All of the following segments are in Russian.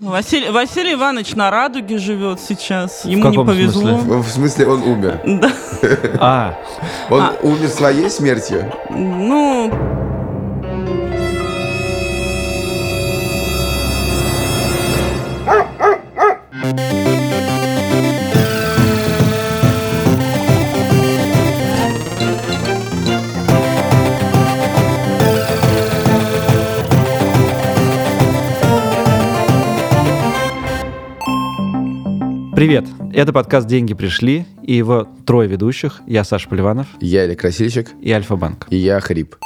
Василий, Василий Иванович на радуге живет сейчас. Ему не каком повезло. смысле? В в смысле, он умер. Да. А, Он А. умер своей смертью. Ну, Это подкаст «Деньги пришли» и его трое ведущих. Я Саша Поливанов Я Или Красильщик, и Альфа-Банк. и я Хрип.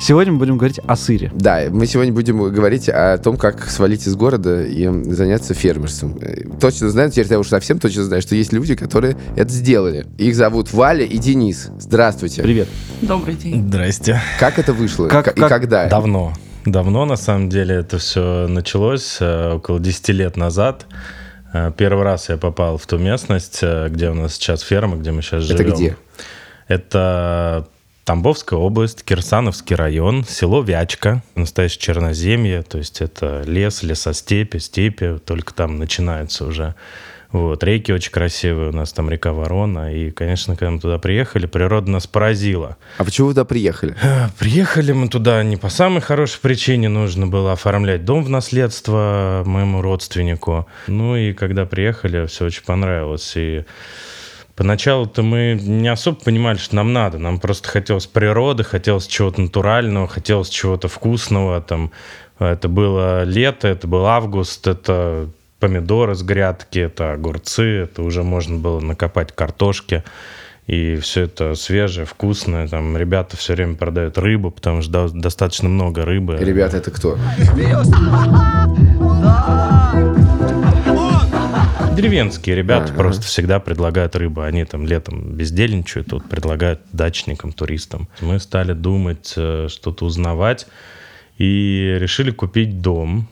Сегодня мы будем говорить о сыре. Да, мы сегодня будем говорить о том, как свалить из города и заняться фермерством. Э, Точно знаю, теперь я уже совсем точно знаю, что есть люди, которые это сделали. Их зовут Валя и Денис. Здравствуйте. Привет. добрый день. Здрасте. Как это вышло? Как- и как- когда? Давно. Давно, на самом деле, это все началось, э, около 10 лет назад. Э, Первый раз я попал в ту местность, э, где у нас сейчас ферма, где мы сейчас Это живем. где? Это Тамбовская область, Кирсановский район, село Вячка, настоящее черноземье, то есть это лес, лесостепи, степи, только там начинается уже. Вот, реки очень красивые, у нас там река Ворона, и, конечно, когда мы туда приехали, природа нас поразила. А почему вы туда приехали? Э, Приехали мы туда не по самой хорошей причине, нужно было оформлять дом в наследство моему родственнику. Ну и когда приехали, все очень понравилось. И поначалу-то мы не особо понимали, что нам надо. Нам просто хотелось природы, хотелось чего-то натурального, хотелось чего-то вкусного. Там, это было лето, это был август, это помидоры с грядки, это огурцы, это уже можно было накопать картошки. И все это свежее, вкусное. Там ребята все время продают рыбу, потому что до- достаточно много рыбы. Ребята, это кто? Деревенские ребята Ага. просто всегда предлагают рыбу. Они там летом бездельничают, тут предлагают дачникам, туристам. Мы стали думать, э, что-то узнавать, и решили купить дом,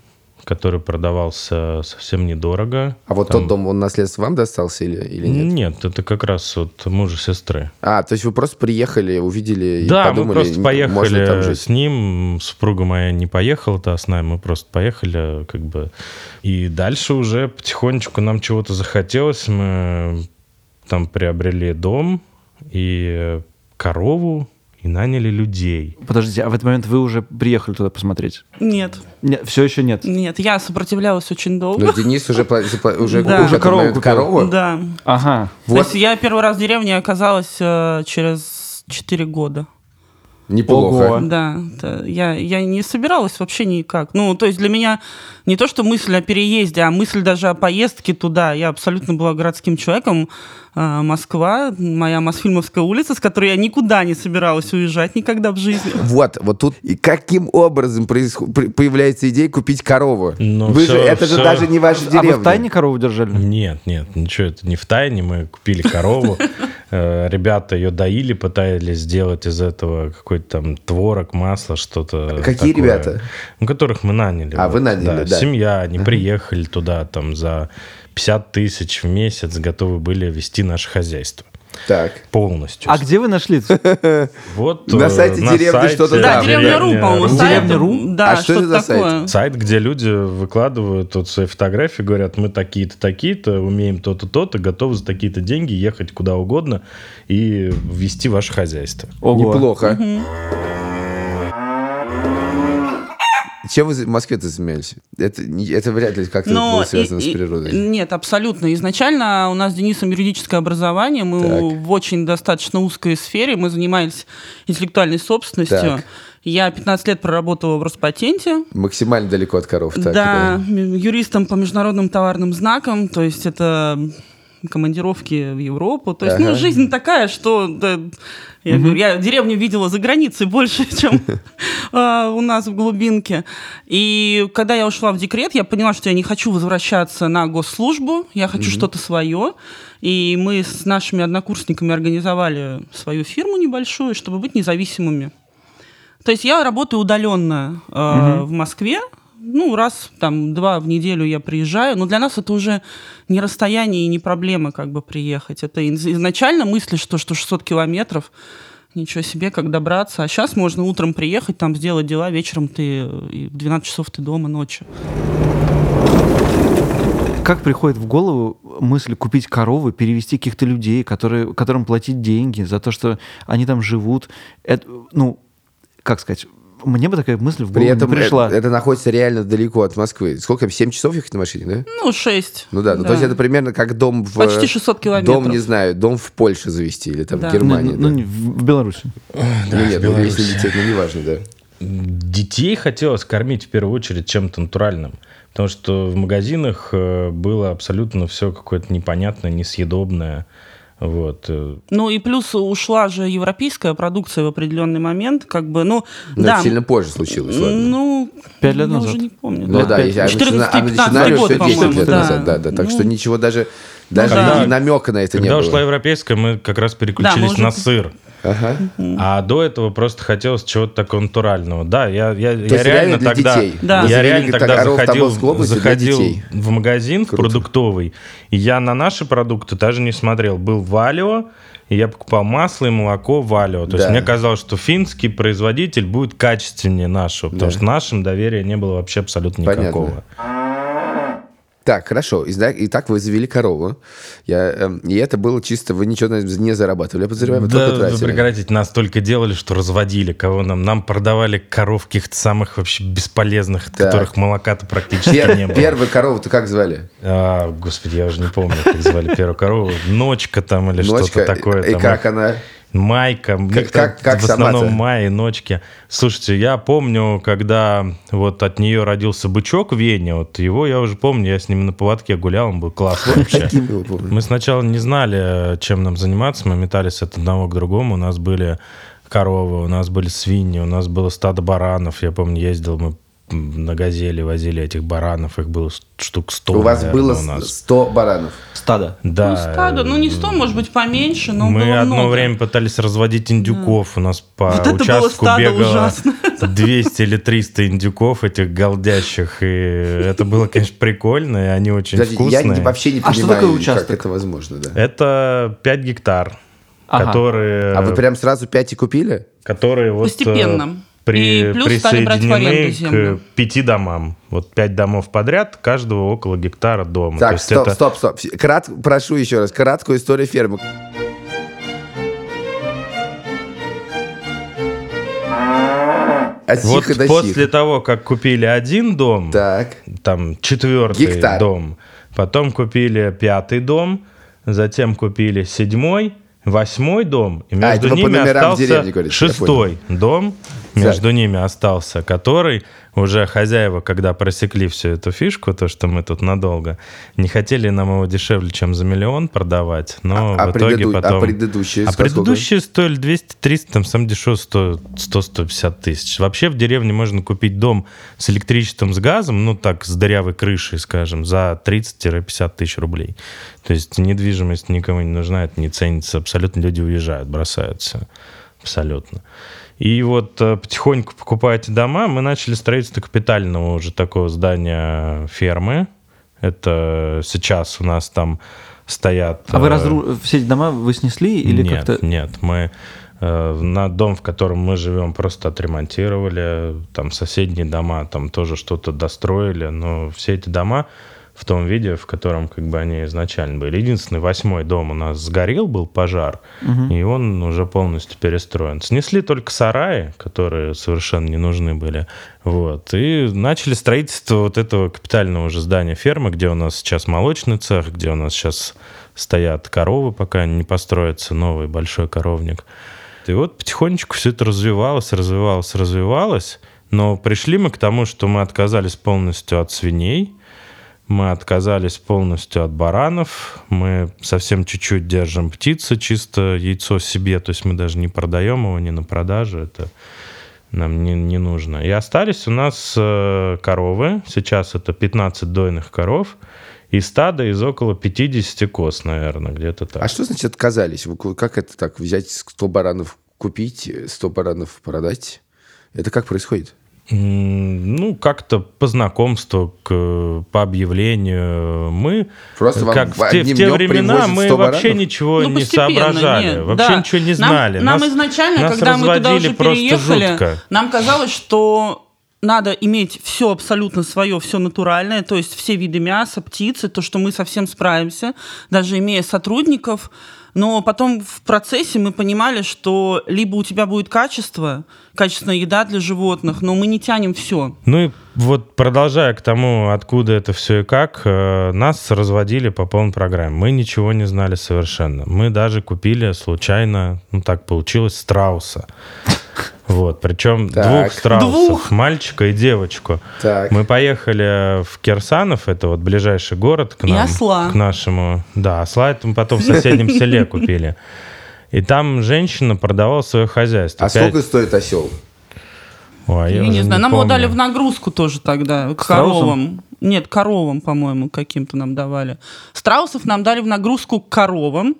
который продавался совсем недорого. А вот Там- тот дом, он наследство вам достался или, или нет? Нет, это как раз от мужа сестры. А, то есть вы просто приехали, увидели и Да, подумали, мы просто м, можно там поехали жить? с ним. Супруга моя не поехала-то с нами, мы просто поехали, как бы. И дальше уже потихонечку нам чего-то захотелось. Мы там приобрели дом и корову, и наняли людей. Подождите, а в этот момент вы уже приехали туда посмотреть? Нет, все еще нет. нет, я сопротивлялась очень долго. Но Денис уже, уже Да. Уже корову корову. Да. Ага. То Вот есть я первый раз в деревне оказалась э, через 4 года. Неплохо. Ого. Да, это я, я не собиралась вообще никак. Ну, то есть для меня не то, что мысль о переезде, а мысль даже о поездке туда. Я абсолютно была городским человеком. А, Москва, моя Мосфильмовская улица, с которой я никуда не собиралась уезжать никогда в жизни. Вот, вот тут и каким образом происход- появляется идея купить корову? Ну, Вы всё- же, это же всё. даже не ваша А деревня. вы в тайне корову держали? Нет, нет, ничего, это не в тайне. Мы купили корову. Э, Ребята ее доили, пытались сделать из этого какой-то там творог, масло, что-то. Какие такое. ребята? Ну, которых мы наняли. А, вы наняли, да. Семья, они приехали туда там за 50 тысяч в месяц, готовы были вести наше хозяйство. Так. Полностью. А где вы нашли? Вот, На э, сайте деревни что-то Да, там. деревня Ру, по-моему, сайт. Деревня Ру? Да, А что это за сайт? такое. Сайт, где люди выкладывают вот свои фотографии, говорят, мы такие-то, такие-то, умеем то-то, то-то, готовы за такие-то деньги ехать куда угодно и вести ваше хозяйство. Ого. Неплохо. Чем вы в Москве-то занимались? Это, это вряд ли как-то Но было связано и- с природой. Нет, абсолютно. Изначально у нас с Денисом юридическое образование. Мы Так. в очень достаточно узкой сфере. Мы занимались интеллектуальной собственностью. Так. Я 15 лет проработала в Роспатенте. Максимально далеко от коров. Так, да, м- юристом по международным товарным знакам. То есть это командировки в Европу. То есть, Ага. ну, жизнь такая, что да, я, говорю, я деревню видела за границей больше, чем а, у нас в глубинке. И когда я ушла в декрет, я поняла, что я не хочу возвращаться на госслужбу, я хочу что-то свое. И мы с нашими однокурсниками организовали свою фирму небольшую, чтобы быть независимыми. То есть я работаю удаленно э, в Москве. Ну, раз, там, два в неделю я приезжаю. Но для нас это уже не расстояние и не проблема как бы приехать. Это из- изначально мысли, что, что 600 километров, ничего себе, как добраться. А сейчас можно утром приехать, там сделать дела, вечером ты, в 12 часов ты дома ночью. как приходит в голову мысль купить коровы, перевести каких-то людей, которые, которым платить деньги за то, что они там живут? Это, ну, как сказать, мне бы такая мысль в голову При этом не пришла. Это, это находится реально далеко от Москвы. Сколько там, 7 часов ехать на машине, да? Ну, 6. Ну да, ну, то есть это примерно как дом в... Почти 600 километров. Дом, не знаю, дом в Польше завести или там Да. в Германии. ну, да. не, в, в Беларуси. Ну, нет, ну, Беларусь. если лететь, ну неважно, да. Детей хотелось кормить в первую очередь чем-то натуральным. Потому что в магазинах э, было абсолютно все какое-то непонятное, несъедобное. Вот. э, Ну и плюс ушла же европейская продукция в определенный момент, как бы, ну, Но да. это сильно позже случилось, ладно. Ну, Пять лет я назад. уже не помню. Ну да, пять- если- а 14 начина- а 15 начинали год, все 10 по-моему, лет да. назад, да, да. Так Ну, что ничего даже, даже да. и намека на это не Когда было. ушла европейская, мы как раз переключились уже- на сыр. Ага. А до этого просто хотелось чего-то такого натурального. Да, я, я, я есть реально для тогда, детей. Да. Я реально тогда заходил, заходил в магазин в Круто. продуктовый, и я на наши продукты даже не смотрел. Был Валио, и я покупал масло и молоко Валио. То есть Да. мне казалось, что финский производитель будет качественнее нашего, потому Да. что нашим доверия не было вообще абсолютно Понятно. никакого. Так, хорошо. И так, и так вы завели корову. Я, эм, и это было чисто, вы ничего не зарабатывали. Я подозреваю, вы Да, только вы тратили. Нас только делали, что разводили. Кого нам? Нам продавали коров каких-то самых вообще бесполезных, от Так. которых молока-то практически Пер- не было. Первую корову-то как звали? А, господи, я уже не помню, как звали первую корову. Ночка там или что-то такое. И там. как она? Майка. Как- как- как в основном? Майя и Ночки. Слушайте, я помню, когда вот от нее родился бычок в Вене, вот его я уже помню, я с ним на поводке гулял, он был классный вообще. Мы сначала не знали, чем нам заниматься, мы метались от одного к другому. У нас были коровы, у нас были свиньи, у нас было стадо баранов. Я помню, ездил, мы на газели возили этих баранов, их было штук 100. У вас наверное, было у нас. 100 баранов. Стадо. Да. Ну, стадо, ну не 100, может быть, поменьше, но Мы было одно много. время пытались разводить индюков. У нас по Вот это было участку стадо бегало ужасно. 200 или 300 индюков этих голдящих. И это было, конечно, прикольно, и они очень Подождите, я вкусные. не- вообще не А что понимаю, такое как участок? это возможно. Да. Это 5 гектар, Ага. которые... А вы прям сразу 5 и купили? которые вот Постепенно. При, И плюс стали брать в аренду присоединены к пяти домам. Вот пять домов подряд, каждого около гектара дома. Так, стоп, это- стоп, стоп. Крат, прошу еще раз. Краткую историю фермы. От Вот до после сих. того, как купили один дом, Так. там четвертый Гектар. дом, потом купили пятый дом, затем купили седьмой, восьмой дом, и А, между по ними остался деревни говорите, шестой дом. Между ними остался, который уже хозяева, когда просекли всю эту фишку, то, что мы тут надолго, не хотели нам его дешевле, чем за миллион продавать, но А в итоге преду- а потом... предыдущие А предыдущие стоили 200-300, там сам дешевый 100-150 тысяч. Вообще в деревне можно купить дом с электричеством, с газом, ну так, с дырявой крышей, скажем, за 30-50 тысяч рублей. То есть недвижимость никому не нужна, это не ценится. Абсолютно люди уезжают, бросаются. Абсолютно. И вот э, потихоньку покупая эти дома, мы начали строительство капитального уже такого здания фермы. Это сейчас у нас там стоят... А вы э, разру... все эти дома вы снесли или нет, как-то... нет, мы э, на дом, в котором мы живем, просто отремонтировали. Там соседние дома, там тоже что-то достроили. Но все эти дома в том виде, в котором как бы они изначально были. Единственный восьмой дом у нас сгорел, был пожар, и он уже полностью перестроен. Снесли только сараи, которые совершенно не нужны были. Вот. И начали строительство вот этого капитального уже здания фермы, где у нас сейчас молочный цех, где у нас сейчас стоят коровы, пока не построится новый большой коровник. И вот потихонечку все это развивалось, развивалось, развивалось. Но пришли мы к тому, что мы отказались полностью от свиней, мы отказались полностью от баранов, мы совсем чуть-чуть держим птицы, чисто яйцо себе, то есть мы даже не продаем его ни на продажу, это нам не, не нужно. И остались у нас э, коровы, сейчас это 15 дойных коров, и стадо из около 50 коз, наверное, где-то так. А что значит отказались? Вы Как это так? Взять 100 баранов купить, 100 баранов продать? Это как происходит? Ну, как-то по знакомству, к, по объявлению. Мы, Просто как в те, в те времена, мы 100 вообще баранов? ничего Ну, не соображали, нет, вообще да. ничего не знали. Нам, Нас- изначально, нас когда мы туда уже переехали, жутко. нам казалось, что надо иметь все абсолютно свое, все натуральное, то есть все виды мяса, птицы, то, что мы совсем справимся, даже имея сотрудников. Но потом в процессе мы понимали, что либо у тебя будет качество, качественная еда для животных, но мы не тянем все. Ну и вот продолжая к тому, откуда это все и как, э, нас разводили по полной программе. Мы ничего не знали совершенно. Мы даже купили случайно, ну так получилось, страуса. Вот, причем Так. двух страусов, Двух? мальчика и девочку. Так. Мы поехали в Кирсанов, это вот ближайший город к И нам. осла. К нашему. Да, осла это мы потом в соседнем селе купили. И там женщина продавала свое хозяйство. А сколько стоит осел? Ой, Я, не знаю, нам его дали в нагрузку тоже тогда, к коровам. Нет, коровам, по-моему, каким-то нам давали. Страусов нам дали в нагрузку к коровам,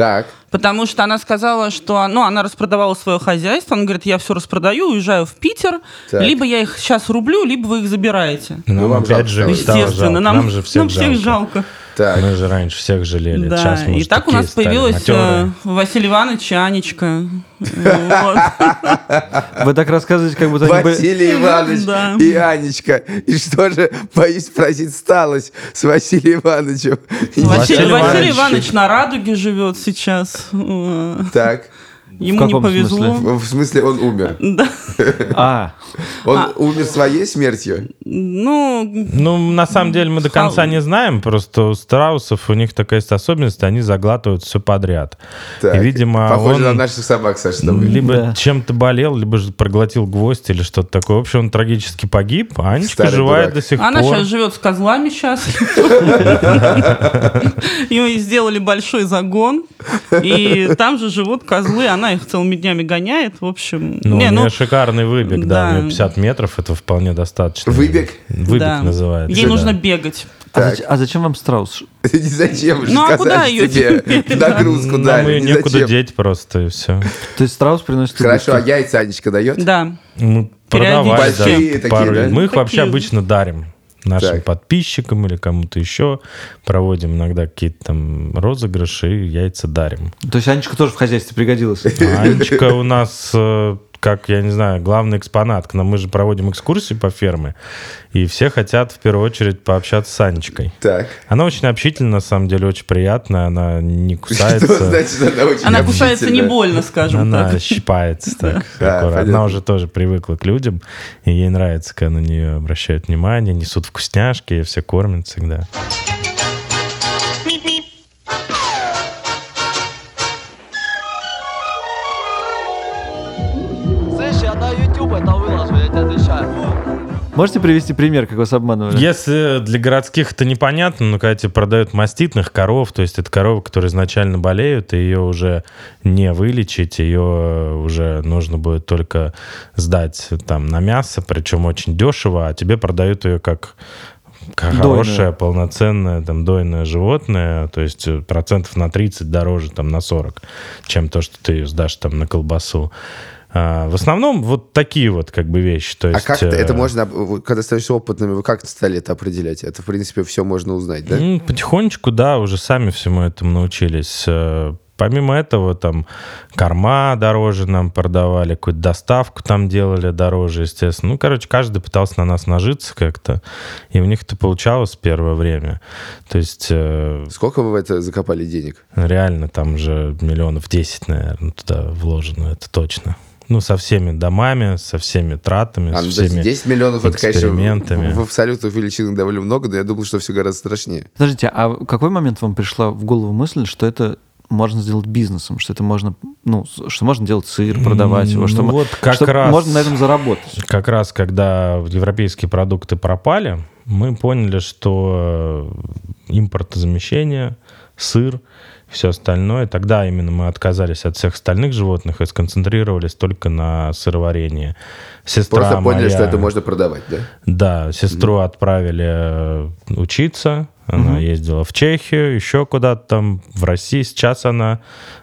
Так. Потому что она сказала, что ну, она распродавала свое хозяйство. Она говорит, я все распродаю, уезжаю в Питер. Так. Либо я их сейчас рублю, либо вы их забираете. Нам Ну, вам опять жалко же Естественно, жалко. нам, нам же всех нам всех жалко. жалко. Так. Мы же раньше всех жалели. Да, Сейчас, и может, так у нас появилась э, Василий Иванович и Анечка. Вы так рассказываете, как будто они были... Василий Иванович и Анечка. И что же, боюсь спросить, сталось с Василием Ивановичем? Василий, Иванович. На Радуге живет сейчас. Так. Ему не каком повезло. смысле? В смысле, он умер. Да. А, Он умер своей смертью? Ну, Ну, на самом деле, мы до конца не знаем, просто у страусов у них такая есть особенность, они заглатывают все подряд. Так. И, видимо, Похоже он на наших собак, Саша, тобой. либо Да. чем-то болел, либо же проглотил гвоздь или что-то такое. В общем, он трагически погиб, а Анечка Старый живая дурак. до сих она пор. сейчас живет с козлами сейчас. Ей сделали большой загон. И там же живут козлы. Она их целыми днями гоняет. В общем, Ну, не, у нее ну, шикарный выбег, да, у да. нее 50 метров, это вполне достаточно. Выбег? Выбег да. называется. Ей да. нужно бегать. а, Так. зач- а зачем вам страус? Зачем же Ну, а куда ее тебе? Нагрузку Нам дали. ее не некуда зачем. деть просто, и все. То есть страус приносит Хорошо, а яйца Анечка дает? Да. Мы продавали да? Мы их вообще обычно дарим нашим Так. подписчикам или кому-то еще. Проводим иногда какие-то там розыгрыши и яйца дарим. То есть Анечка тоже в хозяйстве пригодилась? Анечка у нас, э, как, я не знаю, главный экспонат. К нам мы же проводим экскурсии по ферме, и все хотят в первую очередь пообщаться с Анечкой. Так. Она очень общительна, на самом деле, очень приятная, она не Что кусается. значит, она очень Она кусается не больно, скажем Она так. щипается так. Аккуратно. Она уже тоже привыкла к людям, и ей нравится, когда на нее обращают внимание, несут вкусняшки, и все кормят всегда. Можете привести пример, как вас обманывали? Если для городских это непонятно, но когда тебе продают маститных коров, то есть это коровы, которые изначально болеют, и ее уже не вылечить, ее уже нужно будет только сдать там на мясо, причем очень дешево, а тебе продают ее как как Дойное. хорошее, полноценное, там, дойное животное, то есть э, процентов на 30 дороже, там, на 40, чем то, что ты сдашь там на колбасу. А, в основном вот такие вот как бы вещи. То А есть, как э, это можно, когда становишься опытными, вы как стали это определять? Это, в принципе, все можно узнать, да? М, Потихонечку, да, уже сами всему этому научились. Э, Помимо этого, там, корма дороже нам продавали, какую-то доставку там делали дороже, естественно. Ну, короче, каждый пытался на нас нажиться как-то, и у них это получалось первое время. То есть, э, Сколько вы в это закопали денег? реально там же миллионов 10, наверное, туда вложено, это точно. Ну, со всеми домами, со всеми тратами, А, ну, со есть всеми 10 миллионов, это, конечно, экспериментами. в, в абсолютных величинах довольно много, но я думал, что все гораздо страшнее. Подождите, а в какой момент вам пришла в голову мысль, что это можно сделать бизнесом, что это можно, ну, что можно делать сыр, продавать его, Ну что, мо- вот как что раз- можно на этом заработать? как раз когда европейские продукты пропали, мы поняли, что импортозамещение, сыр, все остальное, тогда именно мы отказались от всех остальных животных и сконцентрировались только на сыроварении. Сестра Просто поняли, моя- что это можно продавать, да? Да, сестру отправили э, учиться. Она ездила в Чехию, еще куда-то там, в России. Сейчас она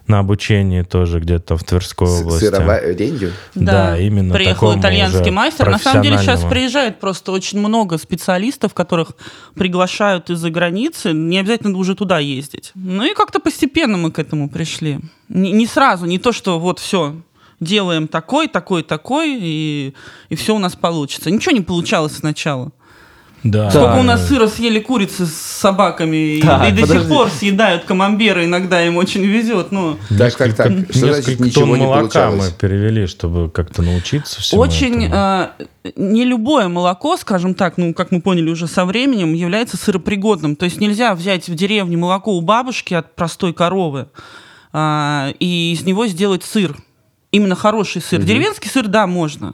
на обучении тоже где-то в Тверской С- области. Сыроваренью? Да, именно Приехал итальянский мастер. На самом деле сейчас приезжает просто очень много специалистов, которых приглашают из-за границы. Не обязательно уже туда ездить. Ну и как-то постепенно мы к этому пришли. Не, не сразу, не то, что вот все, делаем такой, такой, такой, и, и все у нас получится. Ничего не получалось сначала. Да. Сколько у нас сыра съели курицы с собаками, и- Так, и, до подожди. сих пор съедают камамберы, иногда им очень везет. Ну, Так, так, так. Что значит Несколько ничего тонн не молока получалось? мы перевели, чтобы как-то научиться всему очень этому. э, не любое молоко, скажем так, ну, как мы поняли уже со временем, является сыропригодным. То есть нельзя взять в деревне молоко у бабушки от простой коровы а, и из него сделать сыр. Именно хороший сыр. Деревенский сыр, да, можно.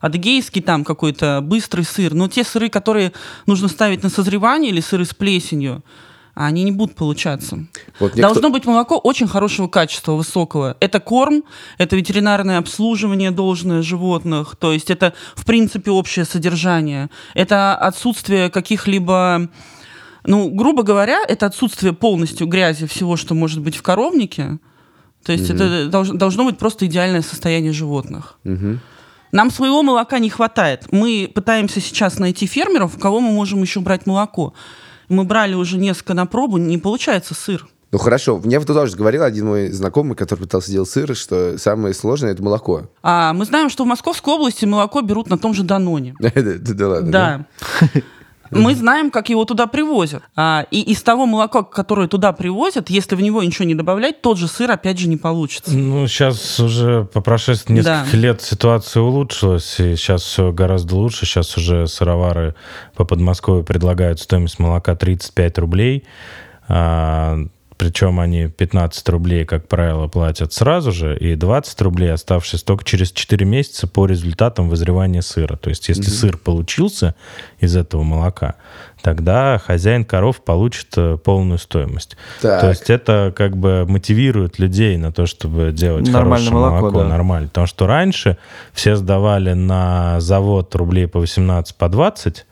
Адыгейский там какой-то быстрый сыр. Но те сыры, которые нужно ставить на созревание или сыры с плесенью, они не будут получаться. Вот мне Должно быть молоко очень хорошего качества, высокого. Это корм, это ветеринарное обслуживание должное животных, то есть это, в принципе, общее содержание. Это отсутствие каких-либо... Ну, грубо говоря, это отсутствие полностью грязи всего, что может быть в коровнике. То есть это долж- должно быть просто идеальное состояние животных. Мгм. Нам своего молока не хватает. Мы пытаемся сейчас найти фермеров, у кого мы можем еще брать молоко. Мы брали уже несколько на пробу, не получается сыр. Ну хорошо, мне вот тоже говорил один мой знакомый, который пытался делать сыр, что самое сложное это молоко. А мы знаем, что в Московской области молоко берут на том же Даноне. Да ладно. Да. Мы знаем, как его туда привозят. А, и из того молока, которое туда привозят, если в него ничего не добавлять, тот же сыр опять же не получится. Ну, сейчас уже по прошествии нескольких Да. лет ситуация улучшилась, и сейчас все гораздо лучше. Сейчас уже сыровары по Подмосковью предлагают стоимость молока 35 рублей. А, причем они 15 рублей, как правило, платят сразу же, и 20 рублей, оставшись только через 4 месяца по результатам вызревания сыра. То есть, если сыр получился из этого молока, тогда хозяин коров получит э, полную стоимость. Так. То есть это как бы мотивирует людей на то, чтобы делать Нормальное хорошее молоко, молоко, да. нормально. Потому что раньше все сдавали на завод рублей по 18, по 20,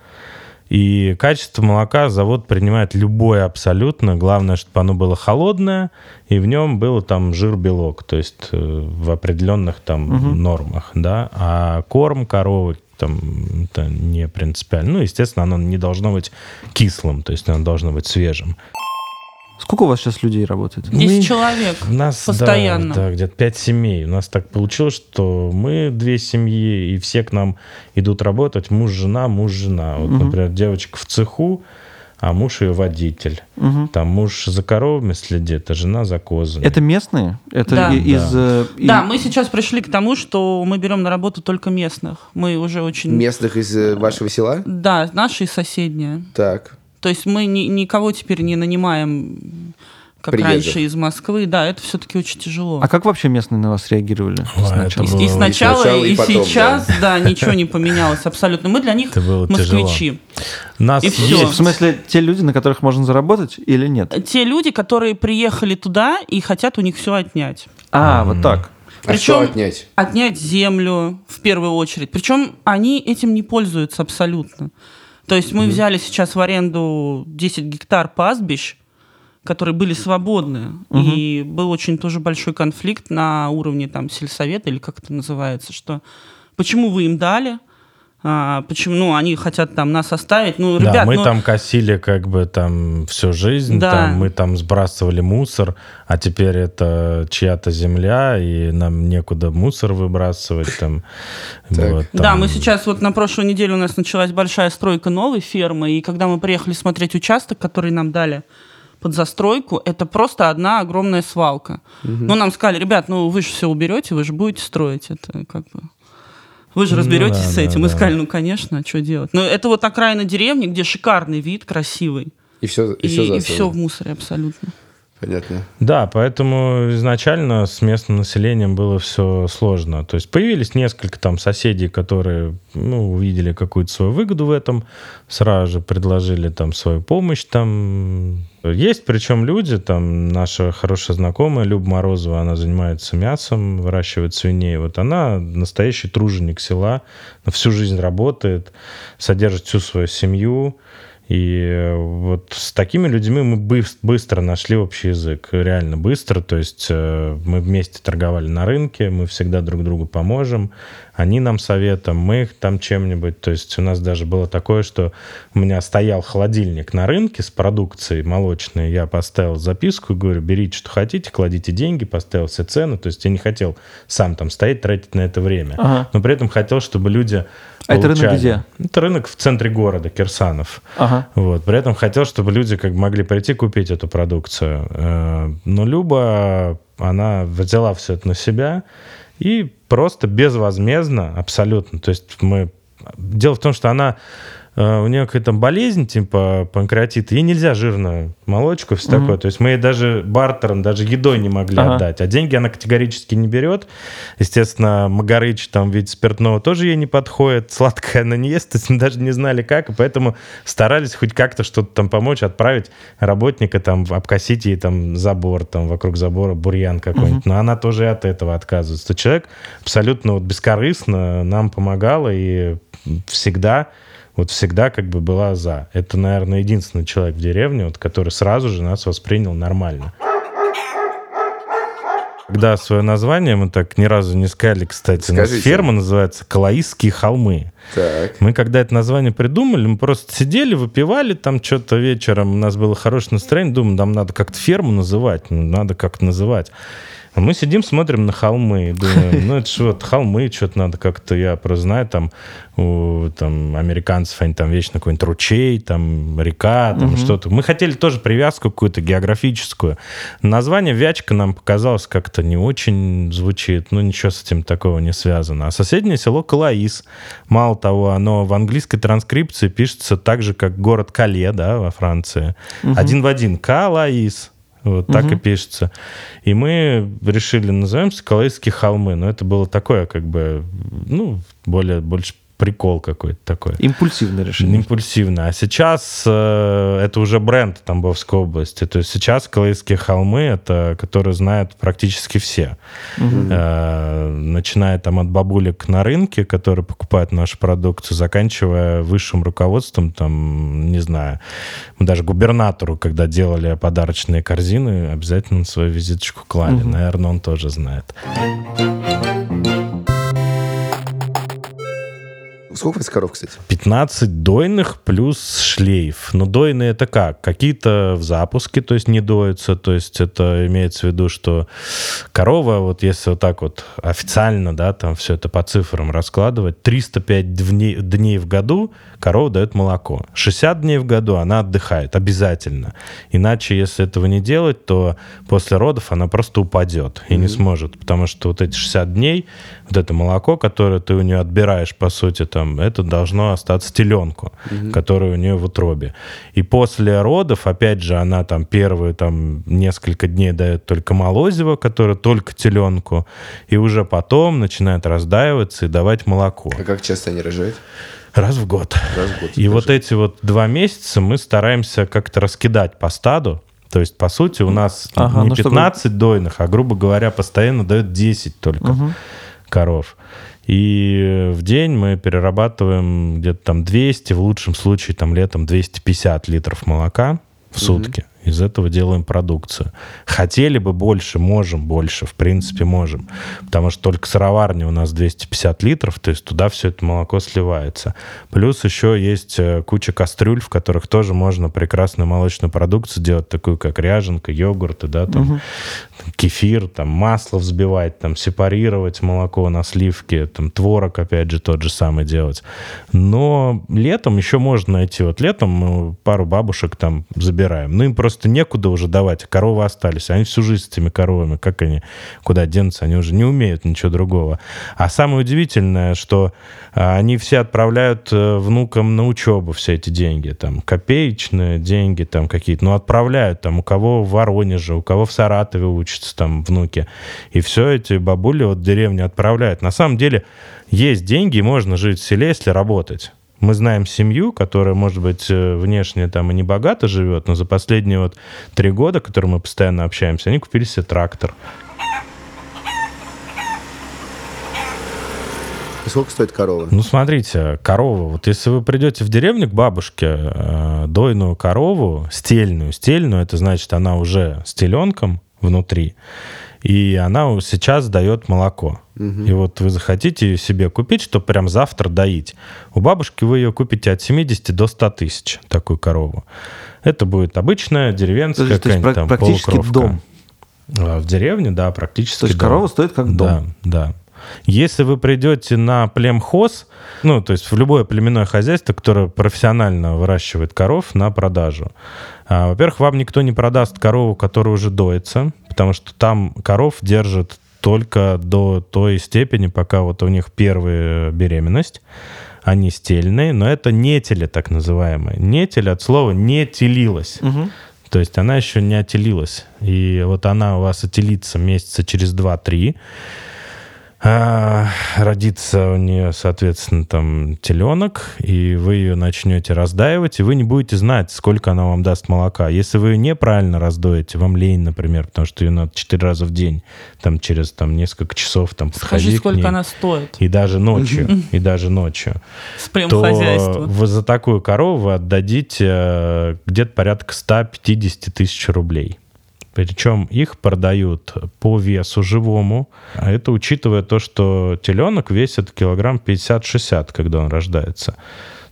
и качество молока завод принимает любое абсолютно. Главное, чтобы оно было холодное, и в нем было там жир-белок, то есть э, в определенных там нормах, да. А корм коровы там это не принципиально. Ну, естественно, оно не должно быть кислым, то есть оно должно быть свежим. Сколько у вас сейчас людей работает? 10 человек У нас да, постоянно. Да, где-то пять семей. У нас так получилось, что мы две семьи, и все к нам идут работать. Муж, жена, муж, жена. Вот, например, девочка в цеху, а муж ее водитель. Там муж за коровами следит, а жена за козами. Это местные? Это Да. из... э, и- Да, мы сейчас пришли к тому, что мы берем на работу только местных. Мы уже очень... Местных из э, вашего села? Да, наши и соседние. Так. То есть мы ни- никого теперь не нанимаем, как Приезжих. раньше, из Москвы. Да, это все-таки очень тяжело. А как вообще местные на вас реагировали Ой, сначала? было- И сначала, сначала, и, и потом, сейчас, да. ничего не поменялось абсолютно. Мы для них Это было москвичи. Нас И есть- В смысле, те люди, на которых можно заработать или нет? Те люди, которые приехали туда и хотят у них все отнять. А, вот так. А Причем- что отнять? Отнять землю в первую очередь. Причем они этим не пользуются абсолютно. То есть мы взяли сейчас в аренду 10 гектар пастбищ, которые были свободны. И был очень тоже большой конфликт на уровне там сельсовета, или как это называется, что почему вы им дали, А, почему, ну, они хотят там нас оставить. Ну, Да, ребят, мы ну, там косили как бы там всю жизнь, Да. там, мы там сбрасывали мусор, а теперь это чья-то земля, и нам некуда мусор выбрасывать там. Вот, Да, там. мы сейчас, вот на прошлой неделе у нас началась большая стройка новой фермы, и когда мы приехали смотреть участок, который нам дали под застройку, это просто одна огромная свалка. Ну, нам сказали, ребят, ну вы же все уберете, вы же будете строить это как бы. Вы же Ну разберетесь да, с да, этим. Да. сказали, ну, конечно, что делать. Но это вот окраина деревни, где шикарный вид, красивый. И все, и, И, все и все в мусоре абсолютно. Понятно. Да, поэтому изначально с местным населением было все сложно. То есть появились несколько там соседей, которые ну, увидели какую-то свою выгоду в этом, сразу же предложили там свою помощь. Там есть, причем люди, там наша хорошая знакомая Люба Морозова, она занимается мясом, выращивает свиней. Вот она настоящий труженик села, всю жизнь работает, содержит всю свою семью. И э, вот с такими людьми мы быс- быстро нашли общий язык, реально быстро. То есть э, мы вместе торговали на рынке, мы всегда друг другу поможем. Они нам советом, мы их там чем-нибудь. То есть у нас даже было такое, что у меня стоял холодильник на рынке с продукцией молочной. Я поставил записку и говорю, берите, что хотите, кладите деньги, поставил все цены. То есть я не хотел сам там стоять, тратить на это время. Ага. Но при этом хотел, чтобы люди А это рынок где? Это рынок в центре города, Кирсанов. Ага. Вот. При этом хотел, чтобы люди как могли прийти купить эту продукцию. Э, Но Люба, она взяла все это на себя и просто безвозмездно, абсолютно. То есть мы... Дело в том, что она у нее какая-то болезнь, типа панкреатит, ей нельзя жирную молочку, все такое. То есть мы ей даже бартером, даже едой не могли Ага. отдать. А деньги она категорически не берет. Естественно, Магарыч, там, вид спиртного тоже ей не подходит. Сладкое она не ест, то есть мы даже не знали как, и поэтому старались хоть как-то что-то там помочь, отправить работника там, обкосить ей там забор, там, вокруг забора бурьян какой-нибудь. Но она тоже от этого отказывается. То человек абсолютно вот бескорыстно нам помогала и всегда вот всегда как бы была за. Это, наверное, единственный человек в деревне, вот, который сразу же нас воспринял нормально. Когда свое название мы так ни разу не сказали, кстати. У нас Скажите. ферма называется Калаистские холмы. Так. Мы когда это название придумали, мы просто сидели, выпивали там что-то вечером, у нас было хорошее настроение, думаем, нам надо как-то ферму называть, ну, надо как-то называть. А мы сидим, смотрим на холмы, и думаем, ну это что, вот холмы, что-то надо как-то, я просто знаю, там у там, американцев они там вечно какой-нибудь ручей, там река, там что-то. Мы хотели тоже привязку какую-то географическую. Название Вячка нам показалось как-то не очень звучит, ну ничего с этим такого не связано. А соседнее село Калаис, мало того, оно в английской транскрипции пишется так же, как город Кале, да, во Франции. Один в один. Калаис. Вот так и пишется. И мы решили, назовемся Калаисские холмы. Но это было такое, как бы, ну, более, больше прикол какой-то такой. Импульсивное решение. Импульсивно. А сейчас э, это уже бренд Тамбовской области. То есть сейчас Калаисские холмы, это которые знают практически все. Э, начиная там от бабулек на рынке, которые покупают нашу продукцию, заканчивая высшим руководством, там, не знаю, мы даже губернатору, когда делали подарочные корзины, обязательно свою визиточку клали. Наверное, он тоже знает. Сколько у вас коров, кстати? 15 дойных плюс шлейф. Но дойные это как? Какие-то в запуске, то есть не доятся, то есть это имеется в виду, что корова, вот если вот так вот официально, да, там все это по цифрам раскладывать, 305 дней, дней в году корова дает молоко. 60 дней в году она отдыхает обязательно. Иначе, если этого не делать, то после родов она просто упадет и не сможет, потому что вот эти 60 дней, вот это молоко, которое ты у нее отбираешь, по сути, там, это должно остаться теленку, которая у нее в утробе. И после родов, опять же, она там первые там несколько дней дает только молозиво, которое только теленку, и уже потом начинает раздаиваться и давать молоко. А как часто они рожают? Раз в год. Раз в год. И вот эти вот два месяца мы стараемся как-то раскидать по стаду. То есть, по сути, у нас Ага, не ну, чтобы- 15 дойных, а, грубо говоря, постоянно дает 10 только коров. И в день мы перерабатываем где-то там 200, в лучшем случае там летом 250 литров молока в сутки. Из этого делаем продукцию. Хотели бы больше, можем больше, в принципе можем. Потому что только сыроварни у нас 250 литров, то есть туда все это молоко сливается. Плюс еще есть э, куча кастрюль, в которых тоже можно прекрасную молочную продукцию делать, такую как ряженка, йогурты, да, там, кефир, там, масло взбивать, там, сепарировать молоко на сливке, там, творог, опять же, тот же самый делать. Но летом еще можно найти. Вот летом мы пару бабушек там забираем. Ну, им просто некуда уже давать, а коровы остались. Они всю жизнь с этими коровами, как они, куда денутся, они уже не умеют ничего другого. А самое удивительное, что а, они все отправляют э, внукам на учебу все эти деньги. Там копеечные деньги там какие-то, но отправляют там у кого в Воронеже, у кого в Саратове учатся там внуки. И все эти бабули вот в отправляют. На самом деле есть деньги, можно жить в селе, если работать. Мы знаем семью, которая, может быть, э, внешне там и не богато живет, но за последние вот три года, которые мы постоянно общаемся, они купили себе трактор. Сколько стоит корова? Ну, смотрите, корова. Вот если вы придете в деревню к бабушке, э, дойную корову, стельную, стельную, это значит, она уже с теленком внутри, и она сейчас дает молоко. И вот вы захотите ее себе купить, чтобы прям завтра доить. У бабушки вы ее купите от 70 до 100 тысяч, такую корову. Это будет обычная деревенская есть какая-нибудь там прак- практически полукровка. дом. А, В деревне, да, практически То есть дом. корова стоит как Да, дом. да. Если вы придете на племхоз, ну, то есть в любое племенное хозяйство, которое профессионально выращивает коров на продажу, а, во-первых, вам никто не продаст корову, которая уже доится, потому что там коров держат только до той степени, пока вот у них первая беременность. Они стельные, но это нетели так называемые. Нетель от слова «не телилась». То есть она еще не отелилась. И вот она у вас отелится месяца через 2-3. А, родится у нее, соответственно, там теленок, и вы ее начнете раздаивать, и вы не будете знать, сколько она вам даст молока. Если вы ее неправильно раздоите, вам лень, например, потому что ее надо 4 раза в день, там через там, несколько часов там Скажи, подходить к сколько ней. она стоит И даже ночью, и даже ночью с то прем-хозяйства? вы за такую корову вы отдадите э, где-то порядка 150 тысяч рублей. Причем их продают по весу живому. А это учитывая то, что теленок весит килограмм 50-60, когда он рождается.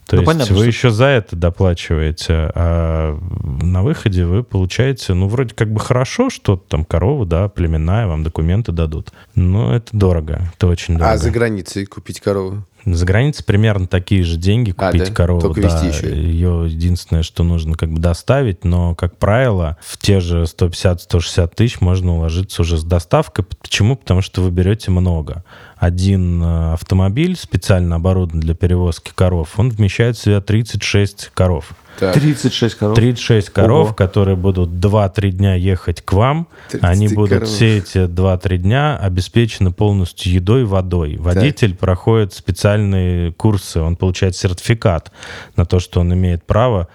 То Ну, есть понятно, вы что- еще за это доплачиваете, а на выходе вы получаете, ну, вроде как бы хорошо, что там корова, да, племенная, вам документы дадут. Но это дорого, это очень дорого. А за границей купить корову? За границей примерно такие же деньги А, купить да? корову. Только да. везти еще. Ее единственное, что нужно как бы доставить, но, как правило, в те же 150-160 тысяч можно уложиться уже с доставкой. Почему? Потому что вы берете много. Один э, автомобиль, специально оборудован для перевозки коров, он вмещает в себя 36 коров. Так. 36 коров. 36 коров, Ого. которые будут 2-3 дня ехать к вам. 30 Они будут коров. все эти 2-3 дня обеспечены полностью едой и водой. Водитель проходит специальные курсы, он получает сертификат на то, что он имеет право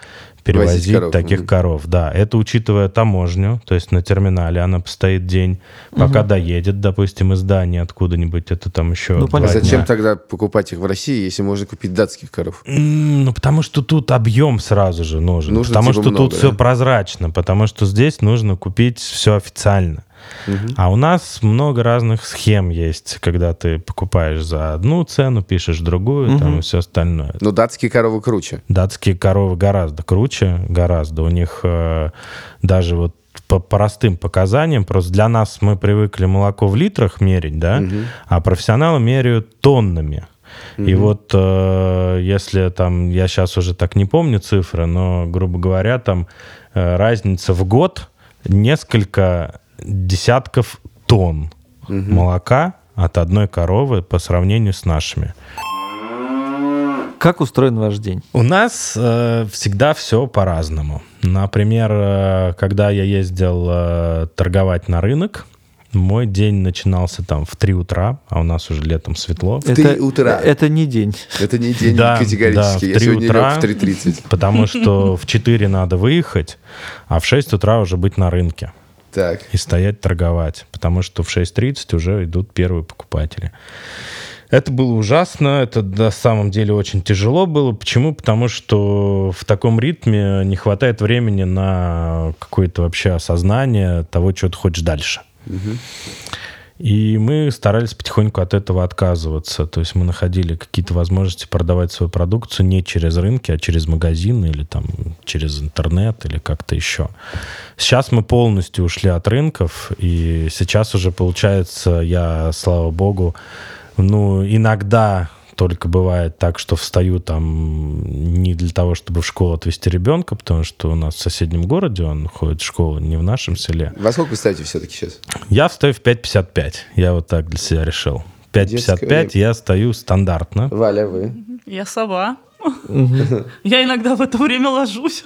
перевозить коров, таких мгм. коров. Да, это учитывая таможню, то есть на терминале она постоит день, пока доедет, допустим, из Дании откуда-нибудь, это там еще Ну, А понятно. зачем дня. тогда покупать их в России, если можно купить датских коров? Ну, потому что тут объем сразу же нужен. Нужно, потому типа, что много, тут все да? прозрачно, потому что здесь нужно купить все официально. А у нас много разных схем есть, когда ты покупаешь за одну цену, пишешь другую, там и все остальное. Ну, датские коровы круче. Датские коровы гораздо круче, гораздо. У них э, даже вот по простым показаниям, просто для нас мы привыкли молоко в литрах мерить, да, а профессионалы меряют тоннами. И вот э, если там, я сейчас уже так не помню цифры, но, грубо говоря, там э, разница в год несколько десятков тонн молока от одной коровы по сравнению с нашими. Как устроен ваш день? У нас э, всегда все по-разному. Например, э, когда я ездил э, торговать на рынок, мой день начинался там в 3 утра, а у нас уже летом светло. В три утра. Это не день. Это не день Да, категорически. да, в Я три сегодня утра. лег в 3.30. Потому что в 4 надо выехать, а в 6 утра уже быть на рынке Так. и стоять торговать. Потому что в 6.30 уже идут первые покупатели. Это было ужасно, это на самом деле очень тяжело было. Почему? Потому что в таком ритме не хватает времени на какое-то вообще осознание того, что ты хочешь дальше. И мы старались потихоньку от этого отказываться. То есть мы находили какие-то возможности продавать свою продукцию не через рынки, а через магазины или там через интернет или как-то еще. Сейчас мы полностью ушли от рынков, и сейчас уже получается, я, слава богу, ну, иногда только бывает так, что встаю там не для того, чтобы в школу отвезти ребенка, потому что у нас в соседнем городе он ходит в школу, не в нашем селе. Во сколько вы ставите все-таки сейчас? Я встаю в 5.55. Я вот так для себя решил. Детское 5.55 время. я стою стандартно. Валя, вы? Я сова. Я иногда в это время ложусь.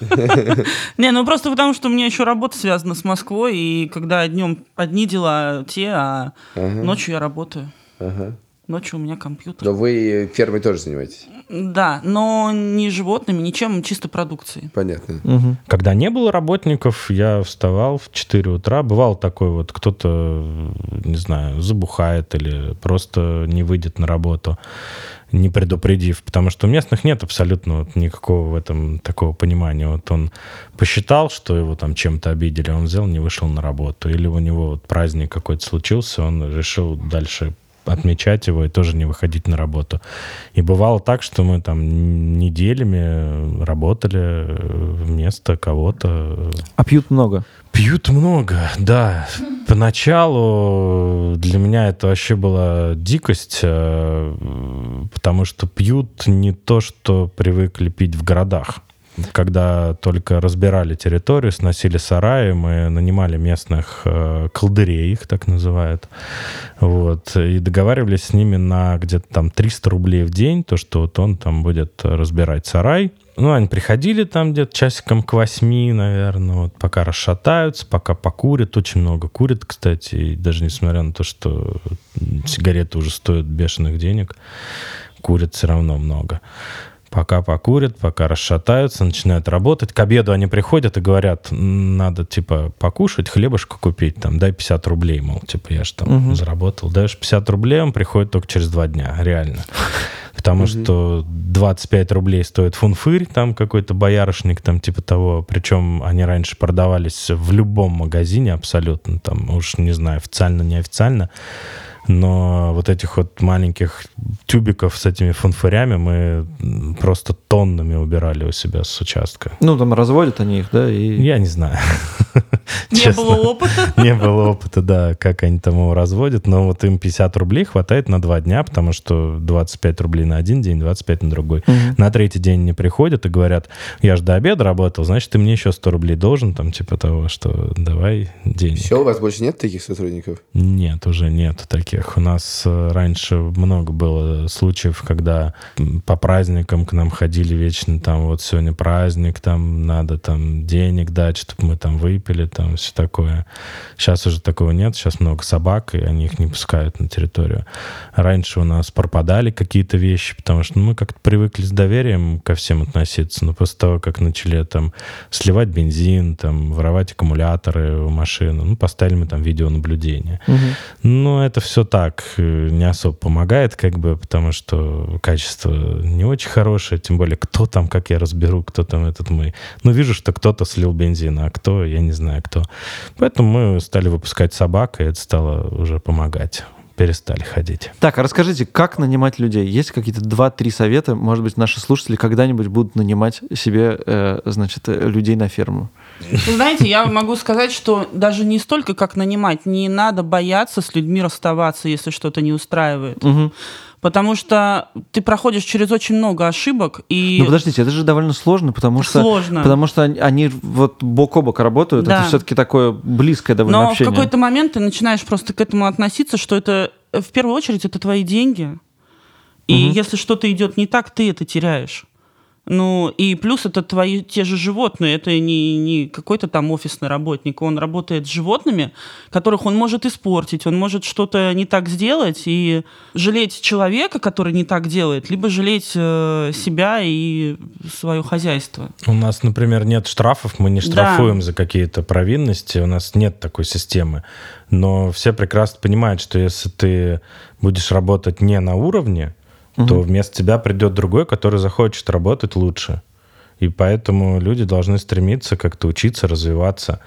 Не, ну просто потому, что у меня еще работа связана с Москвой, и когда днем одни дела те, а ночью я работаю. Ага. Ночью у меня компьютер. Но вы фермой тоже занимаетесь? Да, но не животными, ничем, чисто продукцией. Понятно. Мгм. Когда не было работников, я вставал в 4 утра. Бывал такой вот, кто-то, не знаю, забухает или просто не выйдет на работу, не предупредив. Потому что у местных нет абсолютно вот никакого в этом такого понимания. Вот он посчитал, что его там чем-то обидели, он взял, не вышел на работу. Или у него вот праздник какой-то случился, он решил дальше отмечать его и тоже не выходить на работу. И бывало так, что мы там неделями работали э, вместо кого-то. А пьют много. Пьют много, да. Поначалу для меня это вообще была дикость, э, потому что пьют не то, что привыкли пить в городах. Когда только разбирали территорию, сносили сараи, мы нанимали местных э, колдырей, их так называют. Вот. И договаривались с ними на где-то там 300 рублей в день, то, что вот он там будет разбирать сарай. Ну, они приходили там где-то часиком к восьми, наверное, вот, пока расшатаются, пока покурят. Очень много курят, кстати, и даже несмотря на то, что сигареты уже стоят бешеных денег, курят все равно много. Пока покурят, пока расшатаются, начинают работать. К обеду они приходят и говорят, «М, надо, типа, покушать, хлебушка купить, там, дай 50 рублей, мол, типа, я же там Мгм. заработал. Даешь 50 рублей, он приходит только через два дня, реально. Потому что 25 рублей стоит фунфырь, там какой-то боярышник, там типа того. Причем они раньше продавались в любом магазине абсолютно, там, уж не знаю, официально, неофициально. Но вот этих вот маленьких тюбиков с этими фунфырями мы просто тоннами убирали у себя с участка. Ну, там разводят они их, да, и... Я не знаю. Не было опыта. Не было опыта, да, как они там его разводят. Но вот им 50 рублей хватает на два дня, потому что 25 рублей на один день, 25 на другой. На третий день они приходят и говорят, я же до обеда работал, значит, ты мне еще 100 рублей должен, там, типа того, что давай денег. Все, у вас больше нет таких сотрудников? Нет, уже нет таких. У нас э, раньше много было случаев, когда по праздникам к нам ходили вечно, там, вот сегодня праздник, там, надо там денег дать, чтобы мы там выпили, там, все такое. Сейчас уже такого нет, сейчас много собак, и они их не пускают на территорию. Раньше у нас пропадали какие-то вещи, потому что ну, мы как-то привыкли с доверием ко всем относиться, но после того, как начали там сливать бензин, там, воровать аккумуляторы в машину, ну, поставили мы там видеонаблюдение. Мгм. Ну, это все так, э, не особо помогает, как бы, потому что качество не очень хорошее, тем более, кто там, как я разберу, кто там этот мы. Ну, вижу, что кто-то слил бензин, а кто, я не знаю кто. Поэтому мы стали выпускать собак, и это стало уже помогать. Перестали ходить. Так, а расскажите, как нанимать людей? Есть какие-то два-три совета? Может быть, наши слушатели когда-нибудь будут нанимать себе, э, значит, э, людей на ферму? Знаете, я могу сказать, что даже не столько как нанимать, не надо бояться с людьми расставаться, если что-то не устраивает. Мгм. Потому что ты проходишь через очень много ошибок, и Ну, подождите, это же довольно сложно, потому что... сложно. Потому что они, они вот бок о бок работают, Да. это все-таки такое близкое довольно Но общение. в какой-то момент ты начинаешь просто к этому относиться, что это э, в первую очередь это твои деньги. И Мгм. если что-то идет не так, ты это теряешь. Ну, и плюс это твои те же животные, это не, не какой-то там офисный работник, он работает с животными, которых он может испортить, он может что-то не так сделать, и жалеть человека, который не так делает, либо жалеть э, себя и свое хозяйство. У нас, например, нет штрафов, мы не Да. штрафуем за какие-то провинности, у нас нет такой системы. Но все прекрасно понимают, что если ты будешь работать не на уровне, то вместо тебя придет другой, который захочет работать лучше. И поэтому люди должны стремиться как-то учиться, развиваться.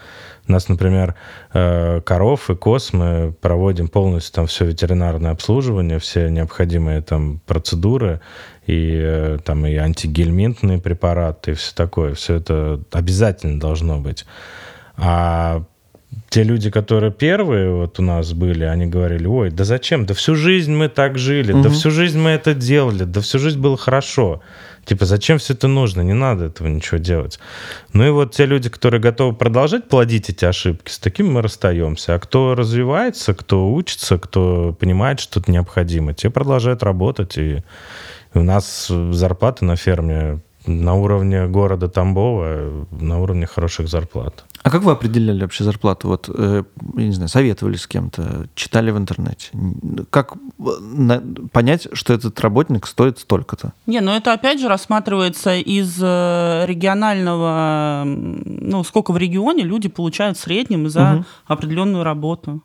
У нас, например, э, коров и коз мы проводим полностью там все ветеринарное обслуживание, все необходимые там процедуры, и э, там и антигельминтные препараты, и все такое. Все это обязательно должно быть. А те люди, которые первые вот у нас были, они говорили, ой, да зачем, да всю жизнь мы так жили, да Мгм. всю жизнь мы это делали, да всю жизнь было хорошо. Типа, зачем все это нужно? Не надо этого ничего делать. Ну и вот те люди, которые готовы продолжать плодить эти ошибки, с такими мы расстаемся. А кто развивается, кто учится, кто понимает, что это необходимо, те продолжают работать. И у нас зарплаты на ферме на уровне города Тамбова, на уровне хороших зарплат. А как вы определяли вообще зарплату? Вот, э, я не знаю, советовали с кем-то, читали в интернете? Как понять, что этот работник стоит столько-то? Не, ну это опять же рассматривается из э, регионального, ну, сколько в регионе люди получают в среднем за Мгм. определенную работу.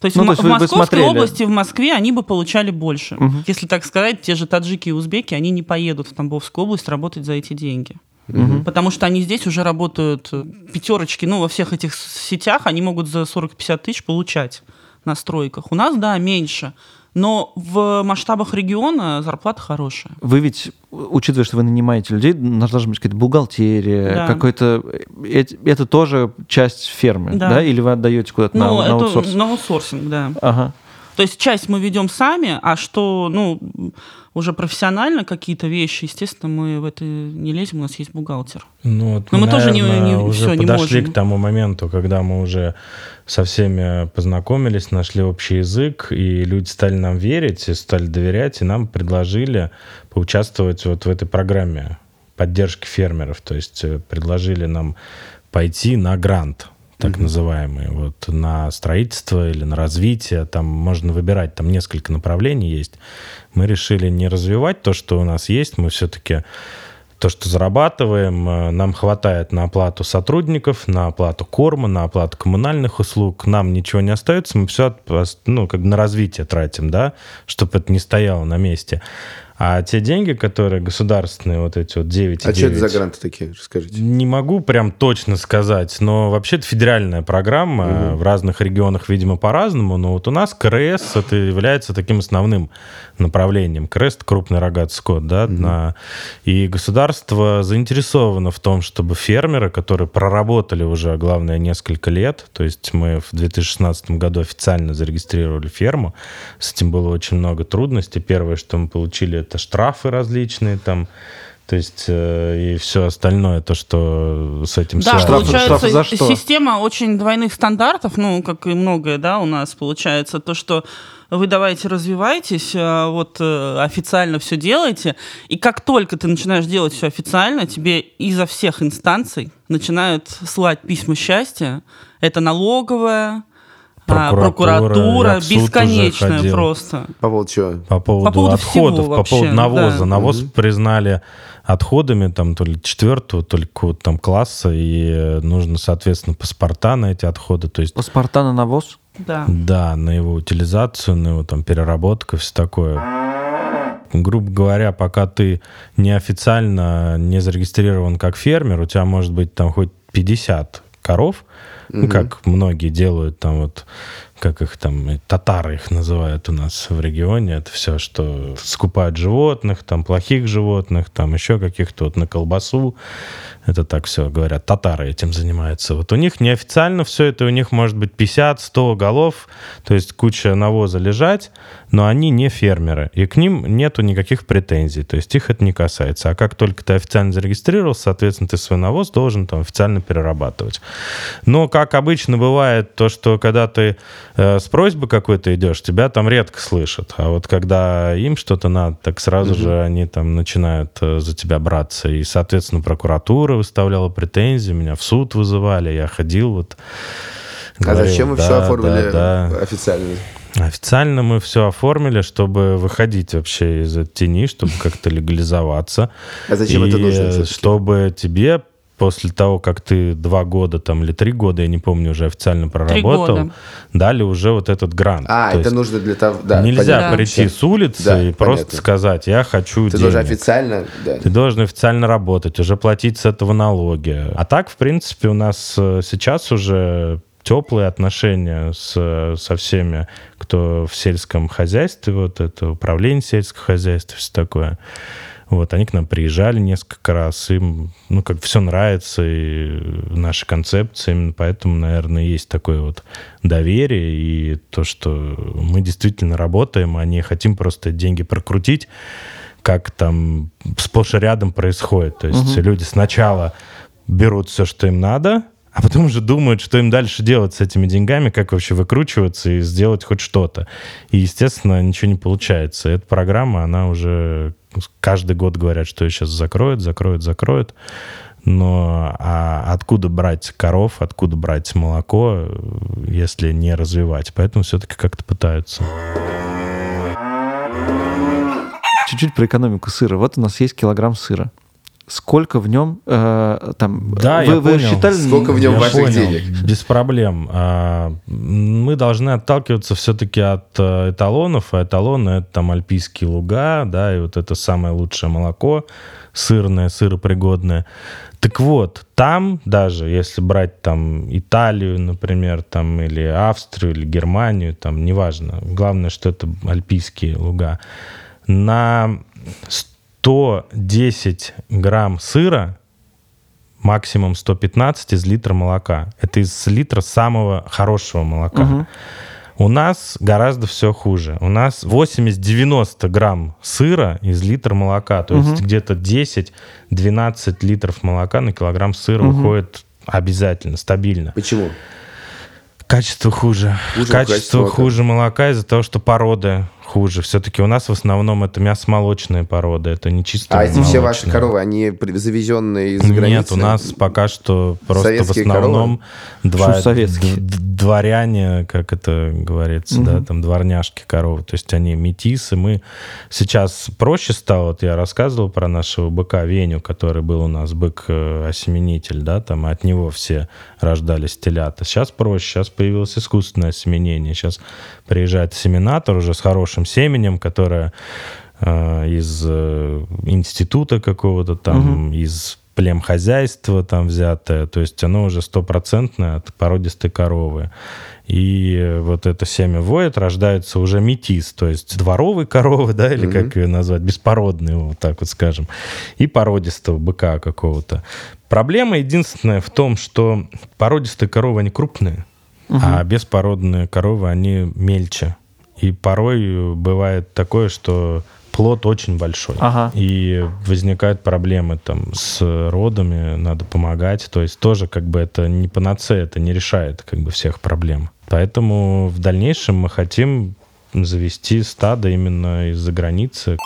То есть, Ну, в, то есть в Московской смотрели. области, в Москве они бы получали больше. Мгм. Если так сказать, те же таджики и узбеки, они не поедут в Тамбовскую область работать за эти деньги. Мгм. Потому что они здесь уже работают э, пятерочки, ну, во всех этих сетях они могут за 40-50 тысяч получать на стройках. У нас, да, меньше. Но в масштабах региона зарплата хорошая. Вы ведь, учитывая, что вы нанимаете людей, у нас должна быть какая-то бухгалтерия, Да. какой-то... э, Это тоже часть фермы, да? Да. Или вы отдаете куда-то на, Ну, на это аутсорс? на аутсорсинг, да. Ага. То есть часть мы ведем сами, а что, ну, уже профессионально какие-то вещи, естественно, мы в это не лезем, у нас есть бухгалтер. Ну, вот Но мы тоже не- не- уже всё, не подошли можем. к тому моменту, когда мы уже со всеми познакомились, нашли общий язык, и люди стали нам верить, и стали доверять, и нам предложили поучаствовать вот в этой программе поддержки фермеров. То есть э, предложили нам пойти на грант так называемый, вот на строительство или на развитие, там можно выбирать, там несколько направлений есть. Мы решили не развивать то, что у нас есть, мы все-таки то, что зарабатываем, э, нам хватает на оплату сотрудников, на оплату корма, на оплату коммунальных услуг. Нам ничего не остается, мы все ну, как бы на развитие тратим, да, чтобы это не стояло на месте. А те деньги, которые государственные, вот эти вот 9 А что это за гранты такие? Расскажите. не могу прям точно сказать, но вообще это федеральная программа. В разных регионах, видимо, по-разному. Но вот у нас КРС это является таким основным направлением. КРС это крупный рогатый скот, да. на- И государство заинтересовано в том, чтобы фермеры, которые проработали уже, главное, несколько лет, то есть мы в 2016 году официально зарегистрировали ферму, с этим было очень много трудностей. Первое, что мы получили, это штрафы различные там, то есть э, и все остальное, то, что с этим Да, связано. Штрафы- получается, за что? система очень двойных стандартов, ну, как и многое, да, у нас получается, то, что вы давайте развивайтесь, а вот э, официально все делаете, и как только ты начинаешь делать все официально, тебе изо всех инстанций начинают слать письма счастья, это налоговая, Прокуратура, прокуратура, уже бесконечная просто. По поводу чего? По поводу, По поводу отходов, по вообще, поводу навоза. да. Навоз признали отходами там то ли четвертого, то ли какого-то там класса, и нужно, соответственно, паспорта на эти отходы. То есть Паспорта на навоз? Да. Да, на его утилизацию, на его там переработку, все такое. Грубо говоря, пока ты неофициально не зарегистрирован как фермер, у тебя может быть там хоть 50 коров, ну, как многие делают там вот, как их там, татары их называют у нас в регионе, это все, что скупают животных, там, плохих животных, там, еще каких-то вот на колбасу, это так все говорят, татары этим занимаются. Вот у них неофициально все это, у них может быть 50-100 голов, то есть куча навоза лежать, но они не фермеры, и к ним нету никаких претензий, то есть их это не касается. А как только ты официально зарегистрировался, соответственно, ты свой навоз должен там официально перерабатывать. Но, как обычно бывает, то, что когда ты э, с просьбой какой-то идешь, тебя там редко слышат. А вот когда им что-то надо, так сразу же они там начинают э, за тебя браться. И, соответственно, прокуратура выставляла претензии, меня в суд вызывали, я ходил вот... А говорил, зачем вы «Да, все оформили да, да». официально? Официально мы все оформили, чтобы выходить вообще из тени, чтобы как-то легализоваться. А зачем И, это нужно э? Чтобы тебе после того, как ты два года там или три года, я не помню, уже официально проработал, дали уже вот этот грант. А, То это нужно для того... Да, нельзя понятно. прийти Всё. с улицы Да, и просто понятно. сказать, я хочу Ты денег. должен официально... Да. Ты должен официально работать, уже платить с этого налоги. А так, в принципе, у нас э, сейчас уже теплые отношения с, со всеми, кто в сельском хозяйстве, вот это управление сельского хозяйства, все такое. Вот, они к нам приезжали несколько раз, им, ну, как все нравится, и наша концепция, именно поэтому, наверное, есть такое вот доверие, и то, что мы действительно работаем, а не хотим просто деньги прокрутить, как там сплошь и рядом происходит. То есть люди сначала берут все, что им надо, а потом уже думают, что им дальше делать с этими деньгами, как вообще выкручиваться и сделать хоть что-то. И, естественно, ничего не получается. Эта программа, она уже каждый год говорят, что ее сейчас закроют, закроют, закроют. Но а откуда брать коров, откуда брать молоко, если не развивать? Поэтому все-таки как-то пытаются. Чуть-чуть про экономику сыра. Вот у нас есть килограмм сыра. Сколько в нем э, там? Да, вы, я вы понял. считали? Сколько в нем Я ваших понял. денег? Без проблем. А, Мы должны отталкиваться все-таки от э, эталонов, а эталоны это там альпийские луга, да, и вот это самое лучшее молоко, сырное, сыропригодное. Так вот, там даже, если брать там Италию, например, там, или Австрию, или Германию, там, неважно, главное, что это альпийские луга, на 110 грамм сыра максимум 115 из литра молока. Это из литра самого хорошего молока. У нас гораздо все хуже. У нас 80-90 грамм сыра из литра молока. То есть где-то 10-12 литров молока на килограмм сыра уходит обязательно, стабильно. Почему? Качество хуже. Хуже качество качество молока. хуже молока из-за того, что породы хуже. Все-таки у нас в основном это мясо-молочные породы, это не чистые А эти все ваши молочные. коровы, они завезенные из-за границы? Нет, у нас пока что просто Советские в основном два, дворяне, как это говорится, да, там дворняжки коровы. То есть они метисы. Мы сейчас проще стало. Вот я рассказывал про нашего быка Веню, который был у нас бык-осеменитель, да, там от него все рождались телята. Сейчас проще. Сейчас появилось искусственное осеменение. Сейчас приезжает семенатор уже с хорошим семенем, которое э, из э, института какого-то там, из племхозяйства там взятое, то есть оно уже стопроцентное от породистой коровы. И вот это семя воет, рождается уже метис, то есть дворовой коровы, да, или как ее назвать, беспородной, вот так вот скажем, и породистого быка какого-то. Проблема единственная в том, что породистые коровы, они крупные, а беспородные коровы, они мельче. И порой бывает такое, что плод очень большой. Ага. И возникают проблемы там с родами, надо помогать. То есть тоже как бы это не панацея, это не решает как бы всех проблем. Поэтому в дальнейшем мы хотим завести стадо именно из-за границы.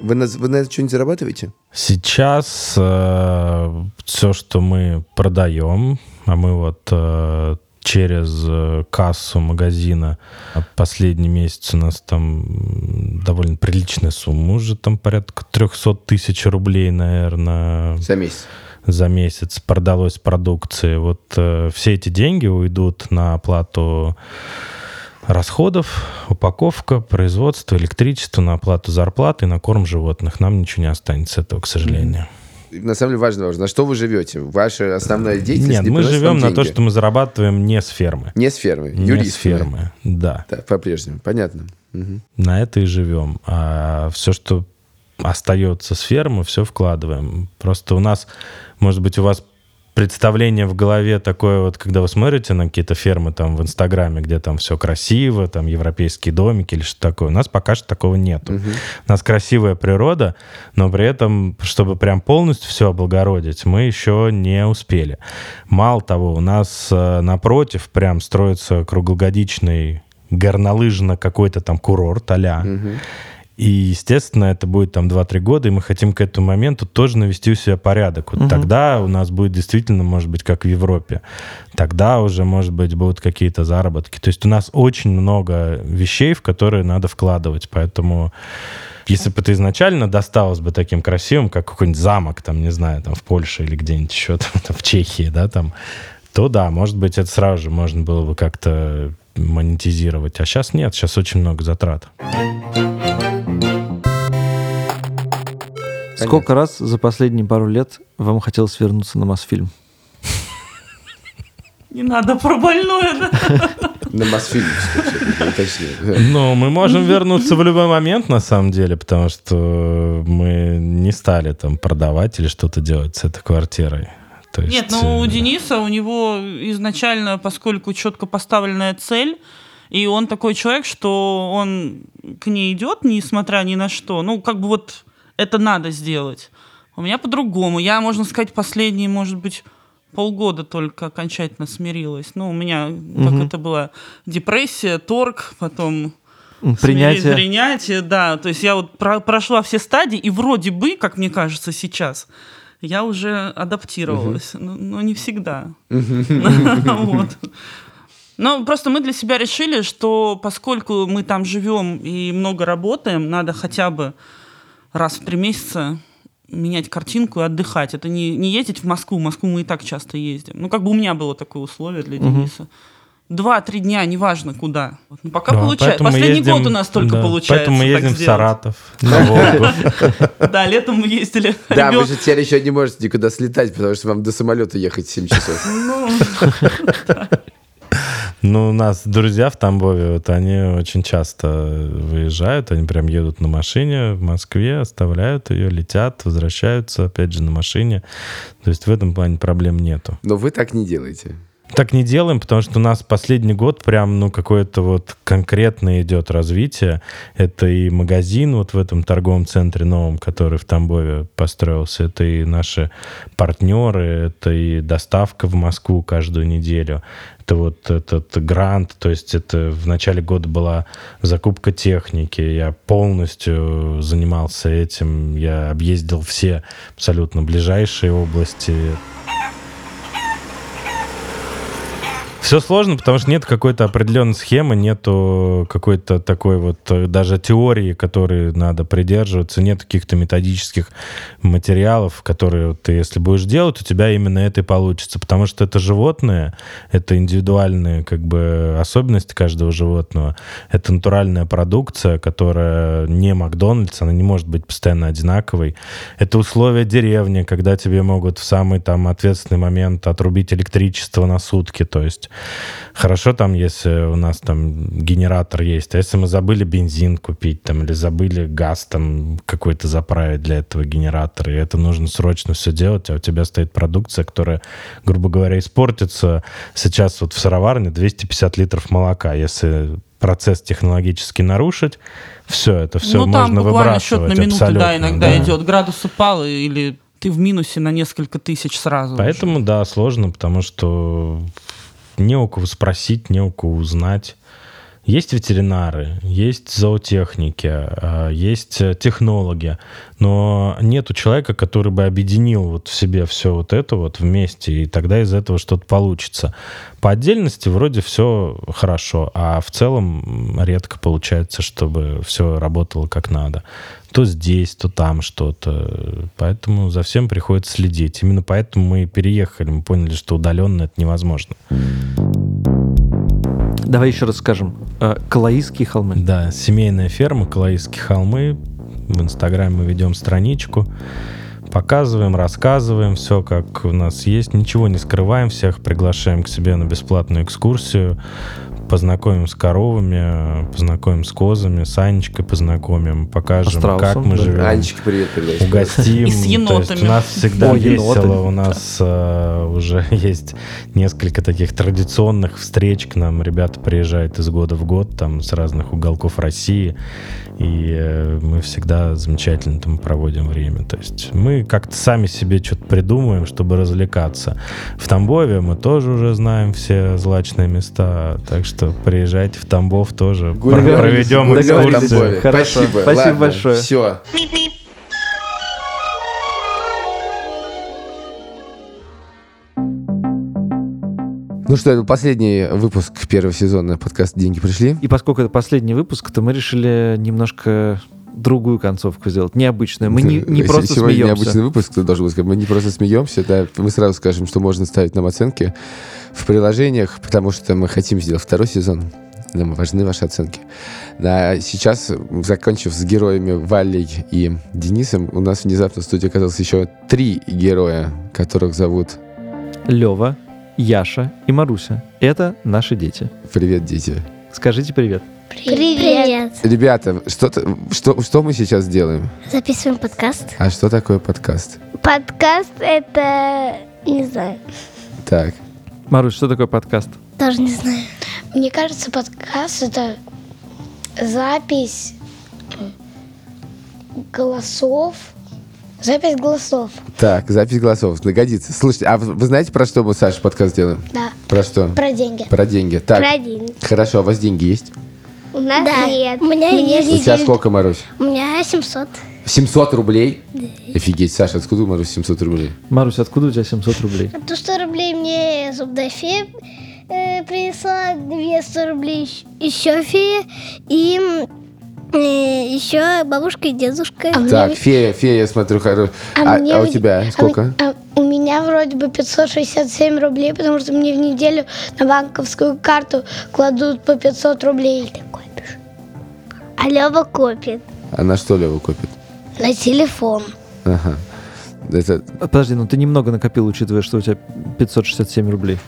Вы на, вы на это что-нибудь зарабатываете? Сейчас все, что мы продаем, а мы вот э, через э, кассу магазина а последний месяц у нас там довольно приличная сумма, уже там порядка 300 тысяч рублей, наверное, За месяц. за месяц продалось продукции. Вот э, все эти деньги уйдут на оплату расходов, упаковка, производство, электричество, на оплату зарплаты, на корм животных. Нам ничего не останется этого, к сожалению. На самом деле важно, важно, на что вы живете? Ваша основная деятельность Нет, не мы живем на то, что мы зарабатываем не с фермы. Не с фермы, Не с фермы, да. Да, по-прежнему, понятно. Мгм. На это и живем. А все, что остается с фермы, все вкладываем. Просто у нас, может быть, у вас представление в голове такое вот, когда вы смотрите на какие-то фермы там в Инстаграме, где там все красиво, там европейские домики или что такое. У нас пока что такого нету. У нас красивая природа, но при этом, чтобы прям полностью все облагородить, мы еще не успели. Мало того, у нас э, напротив прям строится круглогодичный горнолыжно какой-то там курорт а И, естественно, это будет там 2-3 года, и мы хотим к этому моменту тоже навести у себя порядок. Вот тогда у нас будет действительно, может быть, как в Европе. Тогда уже, может быть, будут какие-то заработки. То есть у нас очень много вещей, в которые надо вкладывать. Поэтому если бы это изначально досталось бы таким красивым, как какой-нибудь замок, там, не знаю, там в Польше или где-нибудь еще, там, там, в Чехии, да, там, то да, может быть, это сразу же можно было бы как-то монетизировать. А сейчас нет, сейчас очень много затрат. Сколько раз за последние пару лет вам хотелось вернуться на Мосфильм? Не надо про больное? На Мосфильм. Ну, мы можем вернуться в любой момент, на самом деле, потому что мы не стали там продавать или что-то делать с этой квартирой. То есть, Нет, ну у э, Дениса, у него изначально, поскольку четко поставленная цель, и он такой человек, что он к ней идет, несмотря ни на что. Ну, как бы вот это надо сделать. У меня по-другому. Я, можно сказать, последние, может быть, полгода только окончательно смирилась. Ну, у меня, как это была, депрессия, торг, потом Принятие. принятие, да. То есть я вот про- прошла все стадии, и вроде бы, как мне кажется сейчас, я уже адаптировалась, но, но не всегда. Вот. Но просто мы для себя решили, что поскольку мы там живем и много работаем, надо хотя бы раз в три месяца менять картинку и отдыхать. Это не, не ездить в Москву. В Москву мы и так часто ездим. Ну, как бы у меня было такое условие для Дениса. Два-три дня, неважно куда. Вот, ну, пока Да, получается. Последний ездим- год у нас только да, получается. Поэтому мы так ездим в. Саратов, на Волгу. Да, летом мы ездили. Да, вы же теперь еще не можете никуда слетать, потому что вам до самолета ехать 7 часов. Ну, Ну, у нас друзья в Тамбове, вот они очень часто выезжают, они прям едут на машине в Москве, оставляют ее, летят, возвращаются опять же на машине. То есть в этом плане проблем нету. Но вы так не делаете. Так не делаем, потому что у нас последний год прям, ну, какое-то вот конкретное идет развитие. Это и магазин вот в этом торговом центре новом, который в Тамбове построился. Это и наши партнеры, это и доставка в Москву каждую неделю. Это вот этот грант, то есть это в начале года была закупка техники. Я полностью занимался этим. Я объездил все абсолютно ближайшие области Все сложно, потому что нет какой-то определенной схемы, нету какой-то такой вот э, даже теории, которой надо придерживаться, нет каких-то методических материалов, которые ты, если будешь делать, у тебя именно это и получится, потому что это животное, это индивидуальные как бы особенности каждого животного, это натуральная продукция, которая не Макдональдс, она не может быть постоянно одинаковой. Это условия деревни, когда тебе могут в самый там ответственный момент отрубить электричество на сутки, то есть хорошо там, если у нас там генератор есть, а если мы забыли бензин купить там или забыли газ там какой-то заправить для этого генератора, и это нужно срочно все делать, а у тебя стоит продукция, которая, грубо говоря, испортится сейчас вот в сыроварне 250 литров молока, если процесс технологически нарушить, все, это все ну, там можно буквально счет на минуты, да, иногда да. идет. Градус упал, или ты в минусе на несколько тысяч сразу. уже. Поэтому, да, сложно, потому что не у кого спросить, не у кого узнать. Есть ветеринары, есть зоотехники, а, есть э, технологи, но нету человека, который бы объединил вот в себе все вот это вот вместе, и тогда из этого что-то получится. По отдельности вроде все хорошо, а в целом редко получается, чтобы все работало как надо. То здесь, то там что-то. Поэтому за всем приходится следить. Именно поэтому мы переехали. Мы поняли, что удаленно это невозможно. Давай еще раз скажем. Э, Калаистские холмы. Да, семейная ферма Калаистские холмы. В Инстаграме мы ведем страничку. Показываем, рассказываем все, как у нас есть. Ничего не скрываем, всех приглашаем к себе на бесплатную экскурсию. Познакомим с коровами, познакомим с козами, с Анечкой познакомим, покажем, страусом, как мы да. живем. Анечка, привет, передай. угостим. И с То енотами. есть у нас всегда О, еноты. весело. У нас э, уже есть несколько таких традиционных встреч к нам. Ребята приезжают из года в год там с разных уголков России. И э, мы всегда замечательно там проводим время. То есть мы как-то сами себе что-то придумываем, чтобы развлекаться. В Тамбове мы тоже уже знаем все злачные места. Так что приезжайте в Тамбов тоже. Проведем экскурсию. Хорошо. Спасибо. Спасибо Ладно, большое. Все. Ну что, это последний выпуск первого сезона подкаста «Деньги пришли». И поскольку это последний выпуск, то мы решили немножко другую концовку сделать, необычную. Мы не, не просто Сегодня смеемся. необычный выпуск, ты должен был сказать. Мы не просто смеемся, да. Мы сразу скажем, что можно ставить нам оценки в приложениях, потому что мы хотим сделать второй сезон. Нам важны ваши оценки. Да, сейчас, закончив с героями Валей и Денисом, у нас внезапно в студии оказалось еще три героя, которых зовут Лева, Яша и Маруся. Это наши дети. «Привет, дети». Скажите привет. Привет. Ребята, что, что, что мы сейчас делаем? Записываем подкаст. А что такое подкаст? Подкаст это... Не знаю. Так, Марусь, что такое подкаст? Тоже не знаю. Мне кажется, подкаст это запись голосов Запись голосов. Так, запись голосов. Нагодится. Слушайте, а вы вы знаете, про что мы, Саша, подкаст делаем? Да. Про что? Про деньги. Про деньги. Так, Про деньги. хорошо, а у вас деньги есть? У нас Да. нет. У меня есть. У тебя сколько, Марусь? У меня 700. 700 рублей? Офигеть, Саша, откуда у Маруси 700 рублей? Марусь, откуда у тебя 700 рублей? То 100 рублей мне зубная фея э, принесла, 200 рублей еще фея, и еще бабушка и дедушка. Так, фея, фея, я смотрю, хоро- А, мне а у тебя а сколько? ми- а у меня вроде бы 567 рублей, потому что мне в неделю на банковскую карту кладут по 500 рублей. Ты копишь? А Лева копит. А на что Лева копит? На телефон. Ага. Это... Подожди, ну ты немного накопил, учитывая, что у тебя 567 рублей.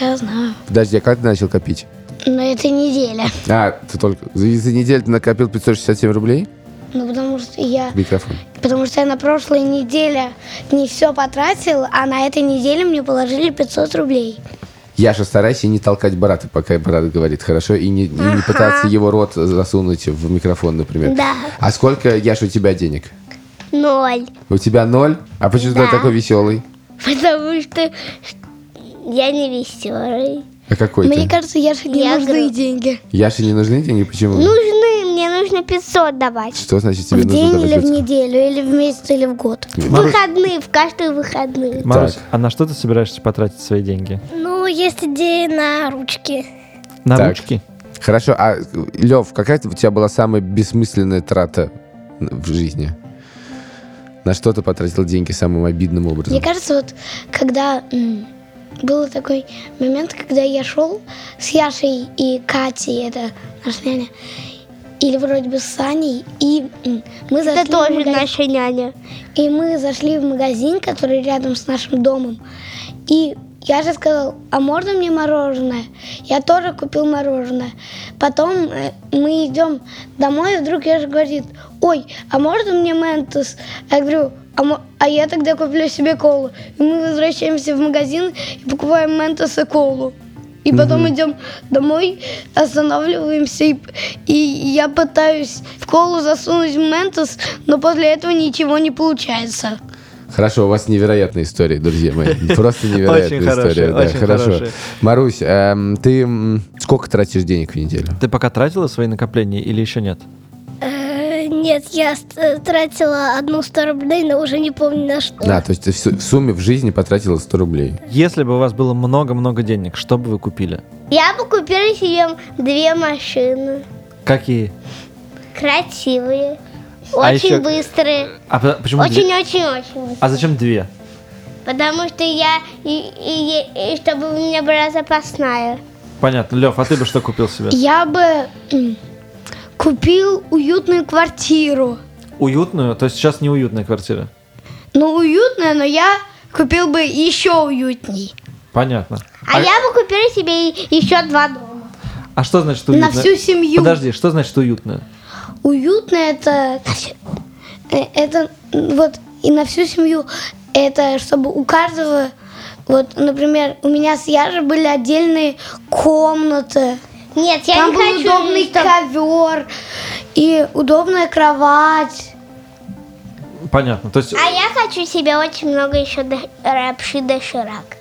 Я знаю. Подожди, а как ты начал копить? На этой неделе. А, ты только за, за неделю ты накопил 567 рублей? Ну, потому что я... Микрофон. Потому что я на прошлой неделе не все потратил, а на этой неделе мне положили 500 рублей. Яша, старайся не толкать брата, пока брат говорит, хорошо? И не, и не пытаться его рот засунуть в микрофон, например. Да. А сколько, Яша, у тебя денег? Ноль. У тебя ноль? А почему Да. ты такой веселый? Потому что я не веселый. А какой Мне ты? кажется, Яше не Я нужны гру- деньги. Яше не нужны деньги? Почему? Нужны, мне нужно 500 давать. Что значит тебе в нужно день давать или в неделю, или в месяц, или в год. Марусь, Выходные, в каждые выходные. Марусь, Так. а на что ты собираешься потратить свои деньги? Ну, есть идеи на ручки. На Так. ручки? Хорошо, а, Лев, какая у тебя была самая бессмысленная трата в жизни? На что ты потратил деньги самым обидным образом? Мне кажется, вот когда м, был такой момент, когда я шел с Яшей и Катей, это наша няня, или вроде бы с Саней, и мы зашли Это в тоже магазин. наша няня. И мы зашли в магазин, который рядом с нашим домом. И я же сказал, а можно мне мороженое? Я тоже купил мороженое. Потом э, мы идем домой, и вдруг я же говорит, ой, а можно мне ментос? Я говорю, а, а я тогда куплю себе колу. И мы возвращаемся в магазин и покупаем ментос и колу. И потом идем домой, останавливаемся, и, и я пытаюсь в колу засунуть ментос, но после этого ничего не получается. Хорошо, у вас невероятная история, друзья мои. Просто невероятная Очень хорошая, история. Да, очень хорошо. хорошая. Марусь, эм, ты сколько тратишь денег в неделю? Ты пока тратила свои накопления или еще нет? Нет, я тратила одну 100 рублей, но уже не помню на что. Да, то есть ты в су- в сумме в жизни потратила 100 рублей. Если бы у вас было много-много денег, что бы вы купили? Я бы купила себе две машины. Какие? Красивые. А Очень еще- быстрые. А по- почему две? Очень-очень-очень быстрые. А зачем две? Потому что я... И, и- и чтобы у меня была запасная. Понятно. Лев, а ты бы что купил себе? Я бы купил уютную квартиру. Уютную? То есть сейчас неуютная квартира? Ну, уютная, но я купил бы еще уютней. Понятно. А, я бы купила себе еще два дома. А что значит На уютная? всю семью. Подожди, что значит уютная? Уютная это... э, Это вот и на всю семью. Это чтобы у каждого... Вот, например, у меня с Яжей были отдельные комнаты. Нет, я Там не был хочу... удобный чтоб- ковер и удобная кровать. Понятно. То есть А я хочу себе очень много еще до... рапши доширак.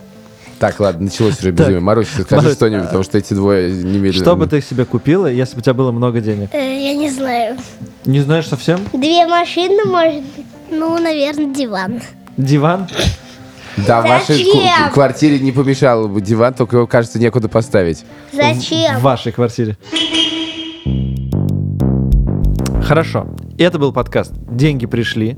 Так, ладно, началось уже безумие. Марусь, скажи Марусь, что-нибудь, потому что эти двое немедленно... что бы ты себе купила, если бы у тебя было много денег? Э, я не знаю. Не знаешь совсем? Две машины, может быть. Ну, наверное, диван. Диван? Да, в вашей квартире не помешало бы диван, только его, кажется, некуда поставить. Зачем? В вашей квартире. Хорошо. Это был подкаст «Деньги пришли».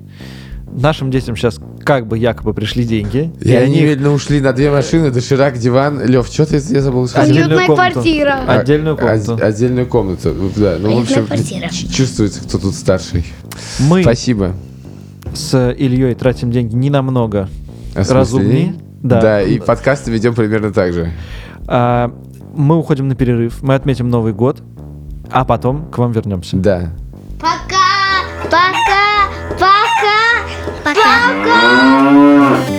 Нашим детям сейчас как бы якобы пришли деньги. И они немедленно ушли на две машины, доширак, диван. Лев, что ты я забыл сказать? Отдельную Уютная комнату. квартира. Отдельную А- комнату. от- отдельную комнату. Да, ну, в общем, квартира. чувствуется, кто тут старший. Мы Спасибо. с Ильей тратим деньги не намного. Разумнее. Да. Да, и подкасты ведем примерно так же. А, мы уходим на перерыв, мы отметим Новый год, а потом к вам вернемся. Да. Пока! Пока! Пока! Пока. Пока!